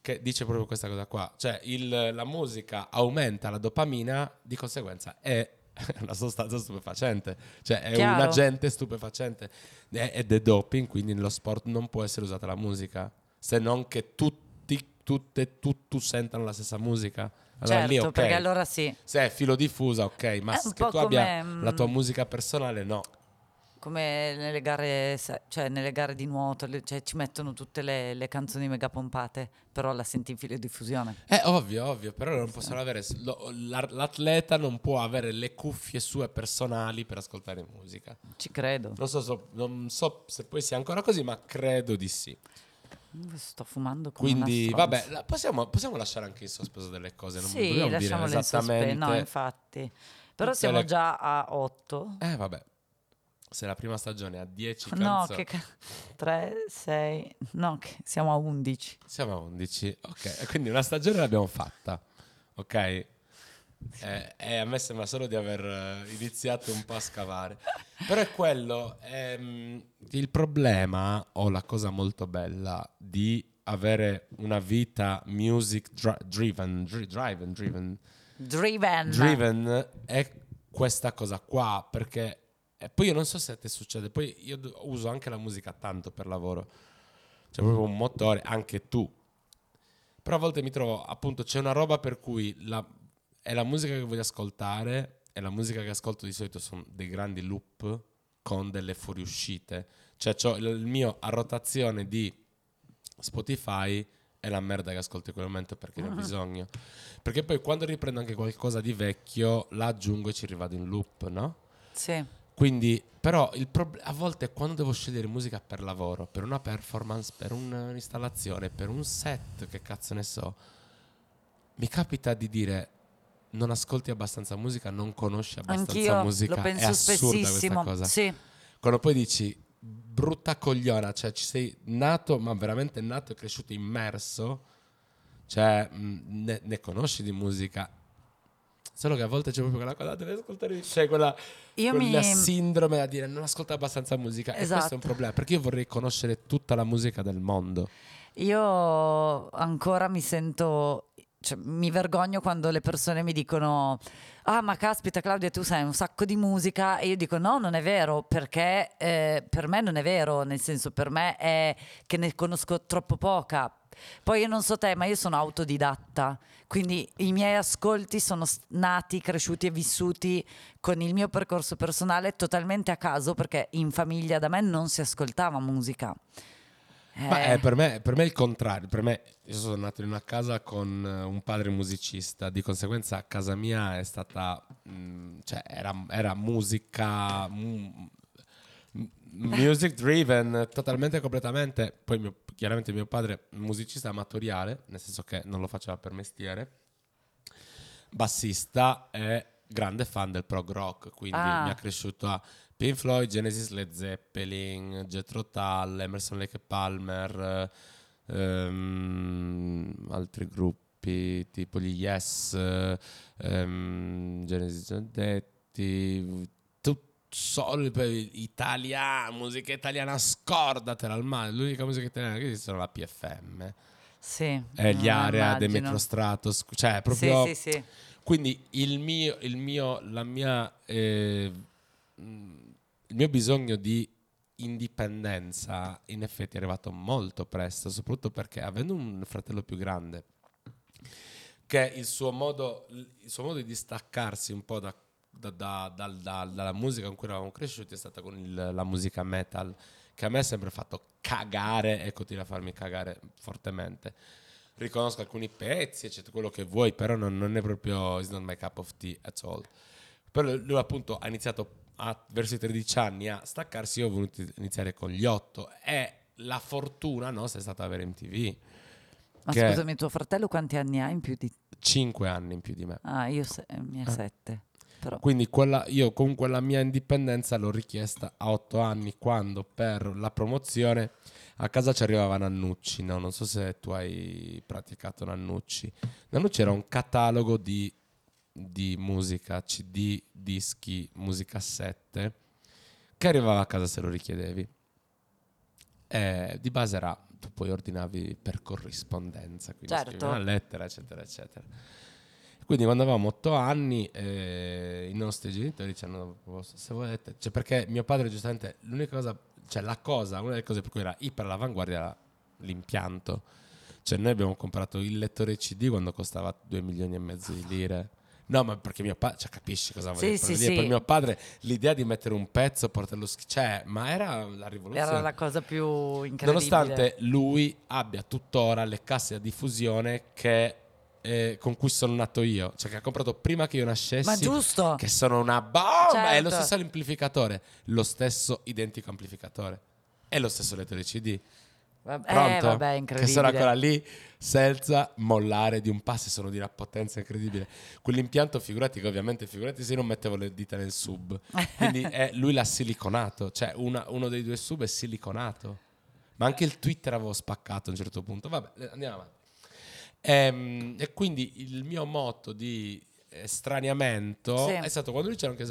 Speaker 2: che dice proprio questa cosa qua. Cioè il- la musica aumenta la dopamina, di conseguenza è una sostanza stupefacente, cioè è
Speaker 1: Chiaro.
Speaker 2: un agente stupefacente È- ed è doping, quindi nello sport non può essere usata la musica, se non che tutti, tutte, tu, tu sentano la stessa musica. Allora
Speaker 1: certo,
Speaker 2: lì ok.
Speaker 1: perché allora sì,
Speaker 2: Se è filo diffusa, ok, ma se tu abbia
Speaker 1: mm,
Speaker 2: la tua musica personale, no.
Speaker 1: come nelle gare, cioè nelle gare di nuoto, le- cioè ci mettono tutte le, le canzoni mega pompate, però la senti in filodiffusione.
Speaker 2: È ovvio, ovvio, però non possono avere. lo- l'atleta non può avere le cuffie sue personali per ascoltare musica.
Speaker 1: Ci credo.
Speaker 2: Non so, so- non so se poi sia ancora così, ma credo di sì.
Speaker 1: Sto fumando come
Speaker 2: Quindi, vabbè, la- possiamo, possiamo lasciare anche in sospeso delle cose. Non
Speaker 1: Sì, lasciamole in sospeso. No, infatti. Però
Speaker 2: tutte
Speaker 1: siamo
Speaker 2: le-
Speaker 1: già a 8.
Speaker 2: Eh, vabbè. Se la prima stagione ha 10
Speaker 1: No,
Speaker 2: canzoni,
Speaker 1: che ca- 3, 6, no, che siamo a 11.
Speaker 2: siamo a 11. Ok, quindi una stagione l'abbiamo fatta. Ok? Eh, e a me sembra solo di aver eh, iniziato un po' a scavare. Però è quello. ehm, il problema, o la cosa molto bella, di avere una vita music dri- driven, dri- driven, driven,
Speaker 1: Driven.
Speaker 2: driven è questa cosa qua perché e poi io non so se a te succede poi io uso anche la musica tanto per lavoro c'è proprio un motore anche tu però a volte mi trovo appunto c'è una roba per cui la- è la musica che voglio ascoltare e la musica che ascolto di solito sono dei grandi loop con delle fuoriuscite cioè il mio a rotazione di Spotify è la merda che ascolto in quel momento perché ne ho bisogno perché poi quando riprendo anche qualcosa di vecchio, la aggiungo e ci rivado in loop, no?
Speaker 1: Sì.
Speaker 2: Quindi, però, il prob- a volte quando devo scegliere musica per lavoro, per una performance, per un- un'installazione, per un set, che cazzo ne so, mi capita di dire non ascolti abbastanza musica, non conosci abbastanza
Speaker 1: Anch'io
Speaker 2: musica.
Speaker 1: lo
Speaker 2: È
Speaker 1: penso
Speaker 2: assurda
Speaker 1: spessissimo.
Speaker 2: questa cosa.
Speaker 1: Sì.
Speaker 2: Quando poi dici brutta cogliona, cioè ci sei nato, ma veramente nato e cresciuto immerso, cioè mh, ne, ne conosci di musica. Solo che a volte c'è proprio quella cosa, devi ascoltare, c'è quella,
Speaker 1: Io
Speaker 2: quella
Speaker 1: mi...
Speaker 2: sindrome a dire non ascolta abbastanza musica. E questo è un
Speaker 1: Esatto.
Speaker 2: problema, perché io vorrei conoscere tutta la musica del mondo.
Speaker 1: Io ancora mi sento, cioè, mi vergogno quando le persone mi dicono, ah ma caspita Claudia tu sai un sacco di musica e io dico no non è vero perché eh, per me non è vero, nel senso per me è che ne conosco troppo poca. Poi io non so te ma io sono autodidatta, quindi i miei ascolti sono nati, cresciuti e vissuti con il mio percorso personale totalmente a caso perché in famiglia da me non si ascoltava musica.
Speaker 2: Ma
Speaker 1: Eh.
Speaker 2: per, me, per me è il contrario. Per me, io sono nato in una casa con eh, un padre musicista, di conseguenza casa mia è stata, mh, cioè era, era musica, mu- m- music driven, totalmente e completamente. Poi mio- chiaramente mio padre musicista amatoriale, nel senso che non lo faceva per mestiere, bassista e grande fan del prog rock, quindi
Speaker 1: Ah.
Speaker 2: mi ha cresciuto a Pink Floyd, Genesis, Led Zeppelin, Jethro Tull, Emerson Lake Palmer, ehm, altri gruppi tipo gli Yes, ehm, Genesis già detti, per italiana, musica italiana, scordatela al male. L'unica musica italiana che esiste sono la PFM.
Speaker 1: Sì.
Speaker 2: È gli area dei
Speaker 1: immagino.
Speaker 2: Metrostratos, cioè proprio...
Speaker 1: Sì, sì, sì.
Speaker 2: Quindi il mio, il mio, la mia, eh, il mio bisogno di indipendenza in effetti è arrivato molto presto, soprattutto perché avendo un fratello più grande, che il suo modo, il suo modo di distaccarsi un po' da, da- da- dal- dal- dalla musica con cui eravamo cresciuti è stata con il- la musica metal, che a me ha sempre fatto cagare e continua a farmi cagare fortemente riconosco alcuni pezzi, eccetera, quello che vuoi, però non, non è proprio, it's not my cup of tea at all. Però lui appunto ha iniziato a, verso i 13 anni a staccarsi, io ho voluto iniziare con gli 8 e la fortuna nostra è stata avere MTV,
Speaker 1: Ma scusami, tuo fratello quanti anni ha in più di...
Speaker 2: 5 anni in più di me.
Speaker 1: Ah, io se...
Speaker 2: Ah.
Speaker 1: sette. Però...
Speaker 2: Quindi quella, io comunque la mia indipendenza l'ho richiesta a 8 anni quando per la promozione a casa ci arrivava Nannucci, no? non so se tu hai praticato Nannucci. Nannucci era un catalogo di, di musica, CD, dischi, musicassette che arrivava a casa se lo richiedevi. E di base era, tu poi ordinavi per corrispondenza, quindi
Speaker 1: Certo.
Speaker 2: una lettera, eccetera, eccetera. Quindi quando avevamo otto anni eh, i nostri genitori ci hanno proposto se volete, cioè perché mio padre giustamente l'unica cosa, cioè la cosa, una delle cose per cui era iper all'avanguardia era l'impianto. Cioè noi abbiamo comprato il lettore CD quando costava 2 milioni e mezzo di lire. No, ma perché mio padre, cioè capisci cosa voglio
Speaker 1: Sì,
Speaker 2: dire?
Speaker 1: sì, sì.
Speaker 2: Per mio padre l'idea di mettere un pezzo, portarlo, schi- cioè, ma era la rivoluzione.
Speaker 1: Era la cosa più incredibile.
Speaker 2: Nonostante lui abbia tuttora le casse a diffusione che, eh, con cui sono nato io, cioè che ha comprato prima che io nascessi,
Speaker 1: Ma giusto!
Speaker 2: che sono una bomba, è lo
Speaker 1: Certo.
Speaker 2: stesso amplificatore, lo stesso identico amplificatore, è lo stesso lettore CD.
Speaker 1: Vabbè,
Speaker 2: Pronto?
Speaker 1: eh, vabbè,
Speaker 2: che
Speaker 1: incredibile.
Speaker 2: sono ancora lì senza mollare di un passo, sono di una potenza incredibile. Quell'impianto, figurati che ovviamente, figurati se io non mettevo le dita nel sub. Quindi è- lui l'ha siliconato, cioè una- uno dei due sub è siliconato. Ma anche il Twitter avevo spaccato a un certo punto. Vabbè, eh, andiamo avanti. Ehm, e quindi il mio motto di straniamento
Speaker 1: Sì.
Speaker 2: è stato quando lui c'era anche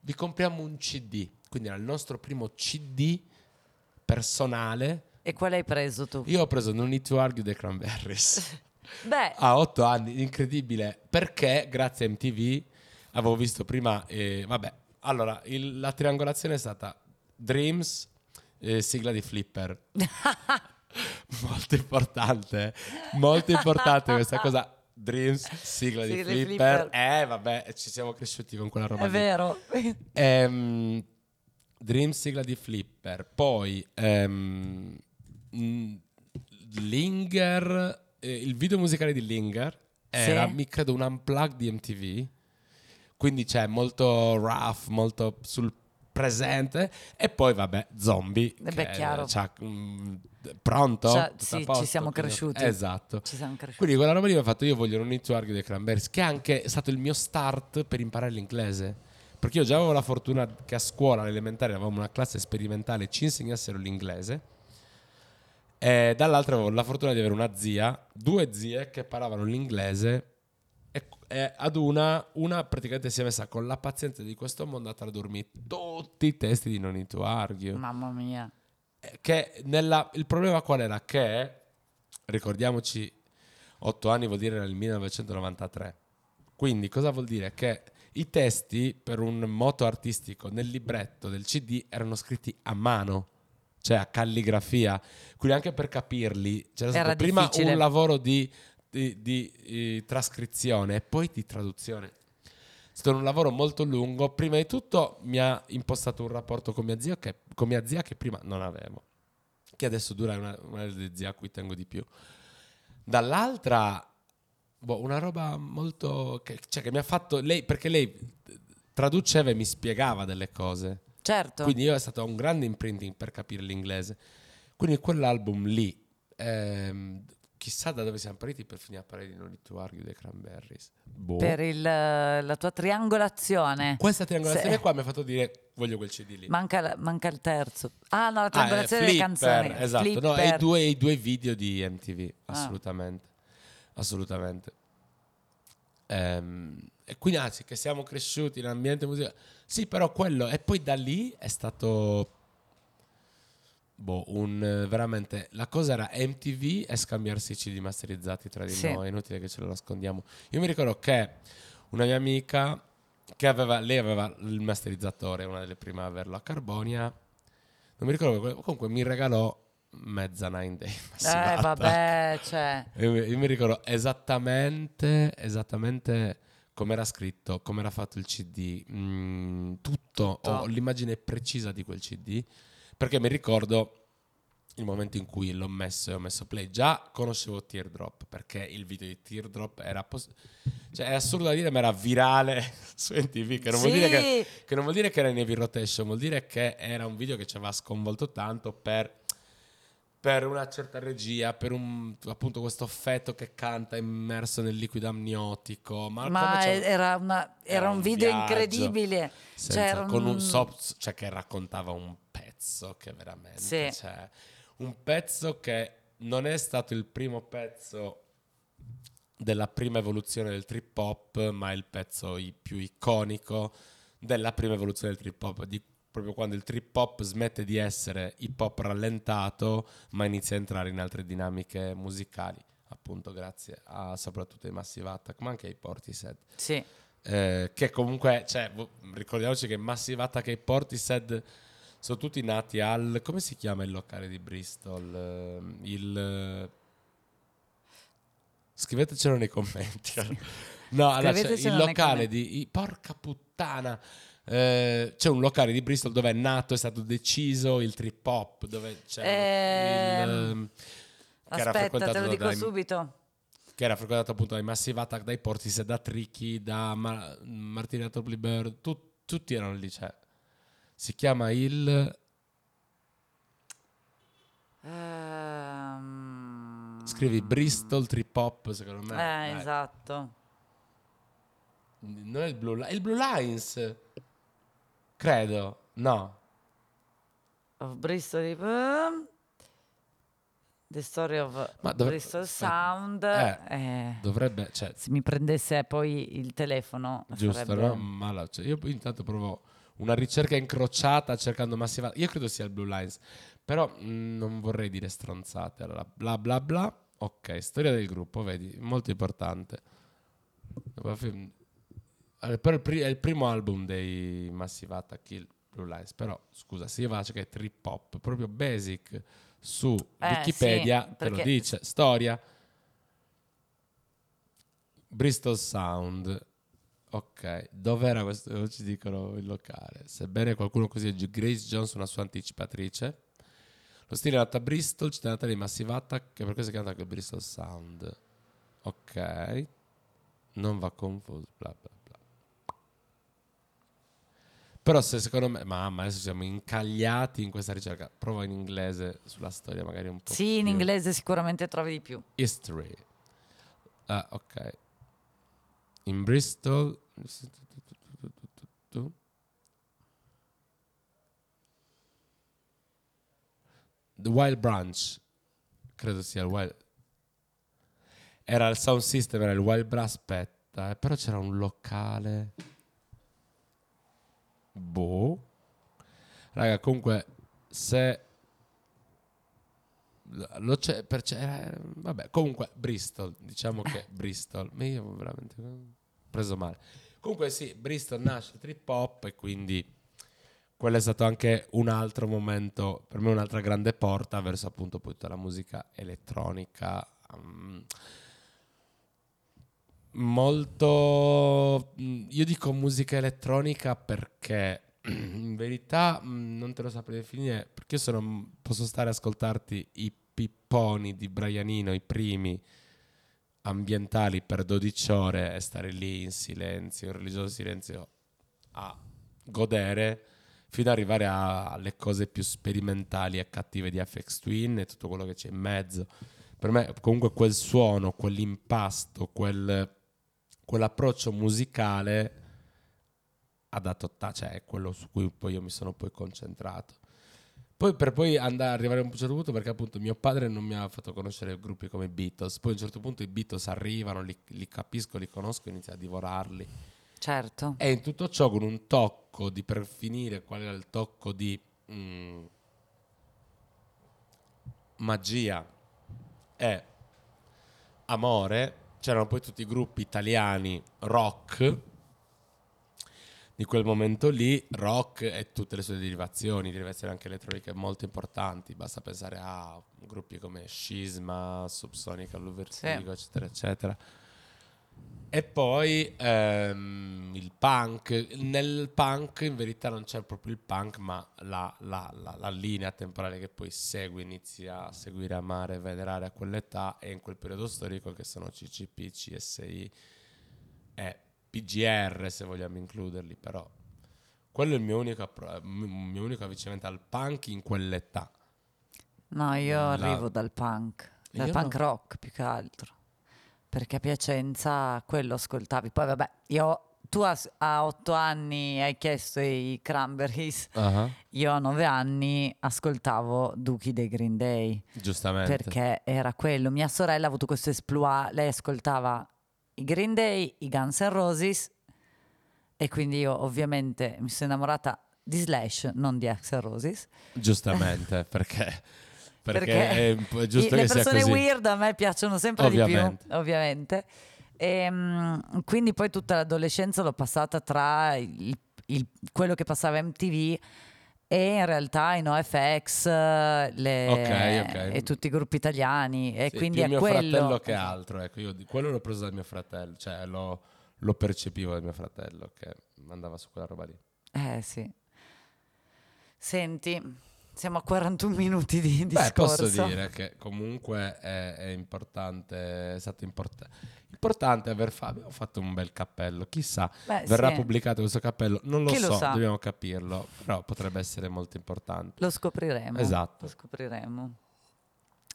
Speaker 2: vi compriamo un CD. Quindi era il nostro primo CD personale.
Speaker 1: E quale hai preso tu?
Speaker 2: Io ho preso Non Need to Argue dei Cranberries
Speaker 1: Beh,
Speaker 2: a otto anni, incredibile, perché grazie a MTV avevo visto prima, eh, vabbè, allora il- la triangolazione è stata Dreams, eh, sigla di Flipper. molto importante, molto importante questa cosa. Dreams, sigla, di
Speaker 1: Sigla di
Speaker 2: Flipper.
Speaker 1: Flipper.
Speaker 2: Eh, vabbè, ci siamo cresciuti con quella roba
Speaker 1: è
Speaker 2: lì.
Speaker 1: vero.
Speaker 2: Ehm, Dream sigla di Flipper, poi ehm, mh, Linger, eh, il video musicale di Linger era,
Speaker 1: Sì.
Speaker 2: mi credo, un unplug di MTV, quindi c'è molto rough, molto sul presente, e poi vabbè, Zombie.
Speaker 1: Eh beh, chiaro.
Speaker 2: c'ha, mh, pronto?
Speaker 1: Cioè,
Speaker 2: Tutto a
Speaker 1: sì, ci
Speaker 2: posto?
Speaker 1: siamo
Speaker 2: Quindi-
Speaker 1: cresciuti.
Speaker 2: Esatto.
Speaker 1: Ci siamo cresciuti.
Speaker 2: Quindi quella roba lì mi ha fatto io voglio to argue dei Cranberries, che è anche stato il mio start per imparare l'inglese. Perché io già avevo la fortuna che a scuola, all'elementare, avevamo una classe sperimentale, ci insegnassero l'inglese. E dall'altra avevo la fortuna di avere una zia, due zie che parlavano l'inglese e, e ad una, una praticamente si è messa con la pazienza di questo mondo a tradurmi tutti i testi di Non to argue
Speaker 1: Mamma mia.
Speaker 2: che nella- il problema qual era? Che, ricordiamoci, 8 anni vuol dire nel 1993. Quindi cosa vuol dire? Che i testi per un moto artistico nel libretto del CD erano scritti a mano, cioè a calligrafia. Quindi anche per capirli c'era stato
Speaker 1: Era
Speaker 2: prima
Speaker 1: difficile.
Speaker 2: un lavoro di, di- di, eh, trascrizione e poi di traduzione. È stato un lavoro molto lungo. Prima di tutto mi ha impostato un rapporto con mia zia che, con mia zia che prima non avevo, che adesso dura una, una delle zie a cui tengo di più. Dall'altra, boh, una roba molto... Che, cioè che mi ha fatto... Lei, perché lei traduceva e mi spiegava delle cose.
Speaker 1: Certo.
Speaker 2: Quindi io è stato un grande imprinting per capire l'inglese. Quindi quell'album lì, ehm, chissà da dove siamo partiti per finire a parlare di Non Need to Argue dei Cranberries. Boh.
Speaker 1: per il, la tua triangolazione.
Speaker 2: Questa triangolazione
Speaker 1: Se-
Speaker 2: qua mi ha fatto dire voglio quel CD lì.
Speaker 1: Manca, la- manca il terzo. Ah, no, la
Speaker 2: Ah,
Speaker 1: triangolazione delle
Speaker 2: Flipper,
Speaker 1: canzoni.
Speaker 2: Esatto, no, e i due, i due video di MTV,
Speaker 1: Ah.
Speaker 2: assolutamente. Assolutamente. Ehm, e quindi anzi che siamo cresciuti in ambiente musicale. Sì, però quello e poi da lì è stato boh, un veramente la cosa era MTV e scambiarsi i CD masterizzati tra di
Speaker 1: Sì.
Speaker 2: noi, è inutile che ce lo nascondiamo. Io mi ricordo che una mia amica che aveva lei aveva il masterizzatore, una delle prime a averlo a Carbonia. Non mi ricordo, comunque mi regalò mezza Nine Day.
Speaker 1: Eh, vabbè, cioè.
Speaker 2: Io mi ricordo esattamente, esattamente come era scritto, come era fatto il CD, mm, tutto,
Speaker 1: Tutto.
Speaker 2: ho l'immagine precisa di quel CD, perché mi ricordo il momento in cui l'ho messo e ho messo play. Già conoscevo Teardrop, perché il video di Teardrop era... pos- cioè, è assurdo da dire, ma era virale su MTV, che non, vuol
Speaker 1: Sì.
Speaker 2: dire che, che non vuol dire che era in heavy rotation, vuol dire che era un video che ci aveva sconvolto tanto per per una certa regia, per un, appunto questo feto che canta immerso nel liquido amniotico. Ma,
Speaker 1: Ma era, una- era
Speaker 2: era
Speaker 1: un
Speaker 2: un
Speaker 1: video incredibile.
Speaker 2: senza-
Speaker 1: Cioè,
Speaker 2: con un
Speaker 1: un-
Speaker 2: soft, cioè che raccontava un pezzo che veramente,
Speaker 1: Sì.
Speaker 2: cioè, un pezzo che non è stato il primo pezzo della prima evoluzione del trip hop, ma è il pezzo i- più iconico della prima evoluzione del trip hop, di proprio quando il trip hop smette di essere hip hop rallentato, ma inizia a entrare in altre dinamiche musicali, appunto grazie a soprattutto ai Massive Attack, ma anche ai Portishead.
Speaker 1: Sì.
Speaker 2: Eh, che comunque, cioè, vo- ricordiamoci che Massive Attack e Portishead sono tutti nati al come si chiama il locale di Bristol? Eh, il eh, scrivetecelo nei commenti. No, allora,
Speaker 1: Scrivetecelo
Speaker 2: il locale di i- porca puttana. Eh, c'è un locale di Bristol dove è nato, è stato deciso il trip hop, dove c'è il,
Speaker 1: Ehm,
Speaker 2: ehm, che era
Speaker 1: Aspetta, te lo dico
Speaker 2: dai-
Speaker 1: subito.
Speaker 2: che era frequentato appunto dai Massive Attack, dai Portis, da Tricky, da Ma- Martina Topley Bird, tu- tutti erano lì. Cioè. Si chiama il.
Speaker 1: Ehm,
Speaker 2: Scrivi Bristol Trip Hop, secondo me.
Speaker 1: Eh,
Speaker 2: Dai.
Speaker 1: esatto.
Speaker 2: Non è il Blue, Li- è il Blue Lines. Credo. No.
Speaker 1: Of Bristol ehm, The Story of
Speaker 2: Ma dov-
Speaker 1: Bristol. Sound.
Speaker 2: Eh.
Speaker 1: eh,
Speaker 2: Dovrebbe. Cioè,
Speaker 1: se mi prendesse poi il telefono
Speaker 2: giusto,
Speaker 1: sarebbe-
Speaker 2: no? Ma la- cioè, io intanto provo una ricerca incrociata cercando Massive Attack. Io credo sia il Blue Lines. Però mh, non vorrei dire stronzate. Allora, bla bla bla. Ok, storia del gruppo, vedi, molto importante. Allora, però il pri- è il primo album dei Massive Attack, il Blue Lines. Però, scusa, io faccio che è trip hop, proprio basic, su
Speaker 1: Eh,
Speaker 2: Wikipedia,
Speaker 1: sì,
Speaker 2: te lo dice, storia. Bristol Sound. Ok, dov'era questo? Non ci dicono il locale. Sebbene qualcuno così Grace Jones, una sua anticipatrice. Lo stile è nato a Bristol, città natale di Massive Attack, che per questo è chiamato anche Bristol Sound. Ok, non va confuso, bla bla. Però se secondo me, mamma, adesso siamo incagliati in questa ricerca. Prova in inglese sulla storia, magari un po'.
Speaker 1: Sì, in inglese sicuramente trovi di più.
Speaker 2: History. Ah, ok. In Bristol. The Wild Branch. Credo sia il Wild. Era il sound system, era il Wild Branch. Aspetta, eh, però c'era un locale. Boh. Raga, comunque, se lo c'è, per c'è- eh, vabbè, comunque Bristol, diciamo che Bristol, ma io veramente preso male. Comunque sì, Bristol nasce trip hop e quindi quello è stato anche un altro momento, per me un'altra grande porta verso appunto poi tutta la musica elettronica. mm, molto mm, io dico musica elettronica perché in verità mm, non te lo saprei definire perché io sono, posso stare a ascoltarti i pipponi di Brianino i primi ambientali per 12 ore e stare lì in silenzio in religioso silenzio a godere fino ad arrivare alle cose più sperimentali e cattive di FX Twin e tutto quello che c'è in mezzo. Per me comunque quel suono, quell'impasto, quel, quell'approccio musicale ha dato, ta- cioè è quello su cui poi io mi sono poi concentrato. Poi per poi andare arrivare a un certo punto perché appunto mio padre non mi ha fatto conoscere gruppi come Beatles, poi a un certo punto i Beatles arrivano, li, li capisco, li conosco, inizio a divorarli
Speaker 1: Certo.
Speaker 2: E in tutto ciò con un tocco di, per finire, qual era il tocco di mm, magia e amore, c'erano poi tutti i gruppi italiani rock di quel momento lì, rock e tutte le sue derivazioni, derivazioni anche elettroniche molto importanti, basta pensare a gruppi come Scisma, Subsonica, Luvertigo, sì. eccetera, eccetera. E poi ehm, il punk. Nel punk in verità non c'è proprio il punk, ma la, la, la, la linea temporale che poi segue, inizia a seguire, amare, venerare a quell'età e in quel periodo storico che sono CCP, CSI e PGR se vogliamo includerli, però quello è il mio unico, il mio unico avvicinamento al punk in quell'età.
Speaker 1: No, io arrivo dal punk, dal punk no. rock più che altro perché a Piacenza quello ascoltavi. Poi vabbè, io tu a, a otto anni hai chiesto i Cranberries, uh-huh. io a nove anni ascoltavo Duchi dei Green Day.
Speaker 2: Giustamente.
Speaker 1: Perché era quello. Mia sorella ha avuto questo esploit, lei ascoltava i Green Day, i Guns N' Roses e quindi io ovviamente mi sono innamorata di Slash, non di Axel Roses.
Speaker 2: Giustamente, perché perché, è giusto che
Speaker 1: le persone
Speaker 2: sia così.
Speaker 1: weird a me piacciono sempre ovviamente. di più, ovviamente. E, um, quindi poi tutta l'adolescenza l'ho passata tra il, il, quello che passava MTV e in realtà i NoFX le, okay, okay. e tutti i gruppi italiani e
Speaker 2: sì,
Speaker 1: quindi è
Speaker 2: mio
Speaker 1: quello
Speaker 2: fratello che altro ecco io quello l'ho preso dal mio fratello cioè lo, lo percepivo dal mio fratello che andava su quella roba lì
Speaker 1: eh sì senti siamo a 41 minuti di discorso.
Speaker 2: Beh, posso dire che comunque è, è importante, è stato import- importante aver fa- abbiamo fatto un bel cappello. Chissà, Beh, verrà sì. pubblicato questo cappello? Non lo Chi so, lo dobbiamo capirlo, però potrebbe essere molto importante.
Speaker 1: Lo scopriremo.
Speaker 2: Esatto.
Speaker 1: Lo scopriremo.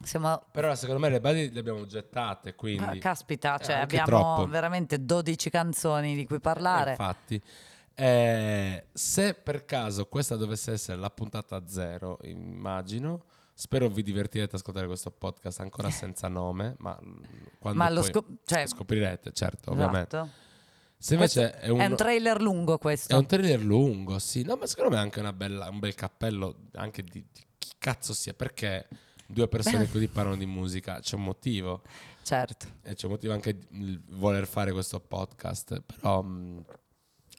Speaker 1: Siamo...
Speaker 2: Però secondo me le basi le abbiamo gettate, quindi... Ah,
Speaker 1: caspita, cioè abbiamo troppo. veramente 12 canzoni di cui parlare.
Speaker 2: Eh, infatti. Eh, se per caso questa dovesse essere la puntata zero, immagino, spero vi divertirete ad ascoltare questo podcast ancora senza nome, ma quando ma lo scop- cioè, scoprirete, certo, esatto. ovviamente. Se invece è un,
Speaker 1: è un, trailer lungo questo.
Speaker 2: È un trailer lungo, sì. No, ma secondo me è anche bella, un bel cappello anche di, di, chi cazzo sia, perché due persone così parlano di musica, c'è un motivo.
Speaker 1: Certo.
Speaker 2: E c'è un motivo anche di voler fare questo podcast, però... Mh,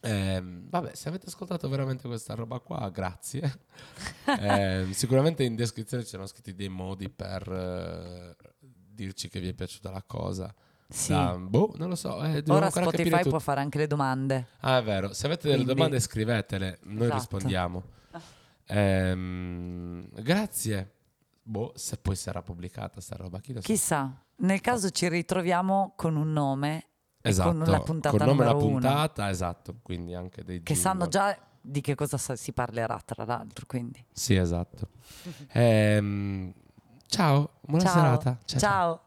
Speaker 2: eh, vabbè, se avete ascoltato veramente questa roba qua, grazie. eh, sicuramente in descrizione c'erano scritti dei modi per eh, dirci che vi è piaciuta la cosa.
Speaker 1: Sì.
Speaker 2: Da, boh, non lo so. Eh,
Speaker 1: Ora Spotify può fare anche le domande.
Speaker 2: Ah, è vero. Se avete delle Quindi... domande, scrivetele, noi esatto. rispondiamo. Ehm, grazie. Boh, se poi sarà pubblicata sta roba, chi lo sa.
Speaker 1: Chissà. Nel caso ci ritroviamo con un nome
Speaker 2: Esatto,
Speaker 1: con la puntata
Speaker 2: col nome
Speaker 1: la
Speaker 2: puntata, uno. esatto, quindi anche dei
Speaker 1: Che sanno già di che cosa si parlerà, tra l'altro, quindi.
Speaker 2: Sì, esatto. ehm, ciao, buona
Speaker 1: ciao.
Speaker 2: serata.
Speaker 1: ciao. ciao.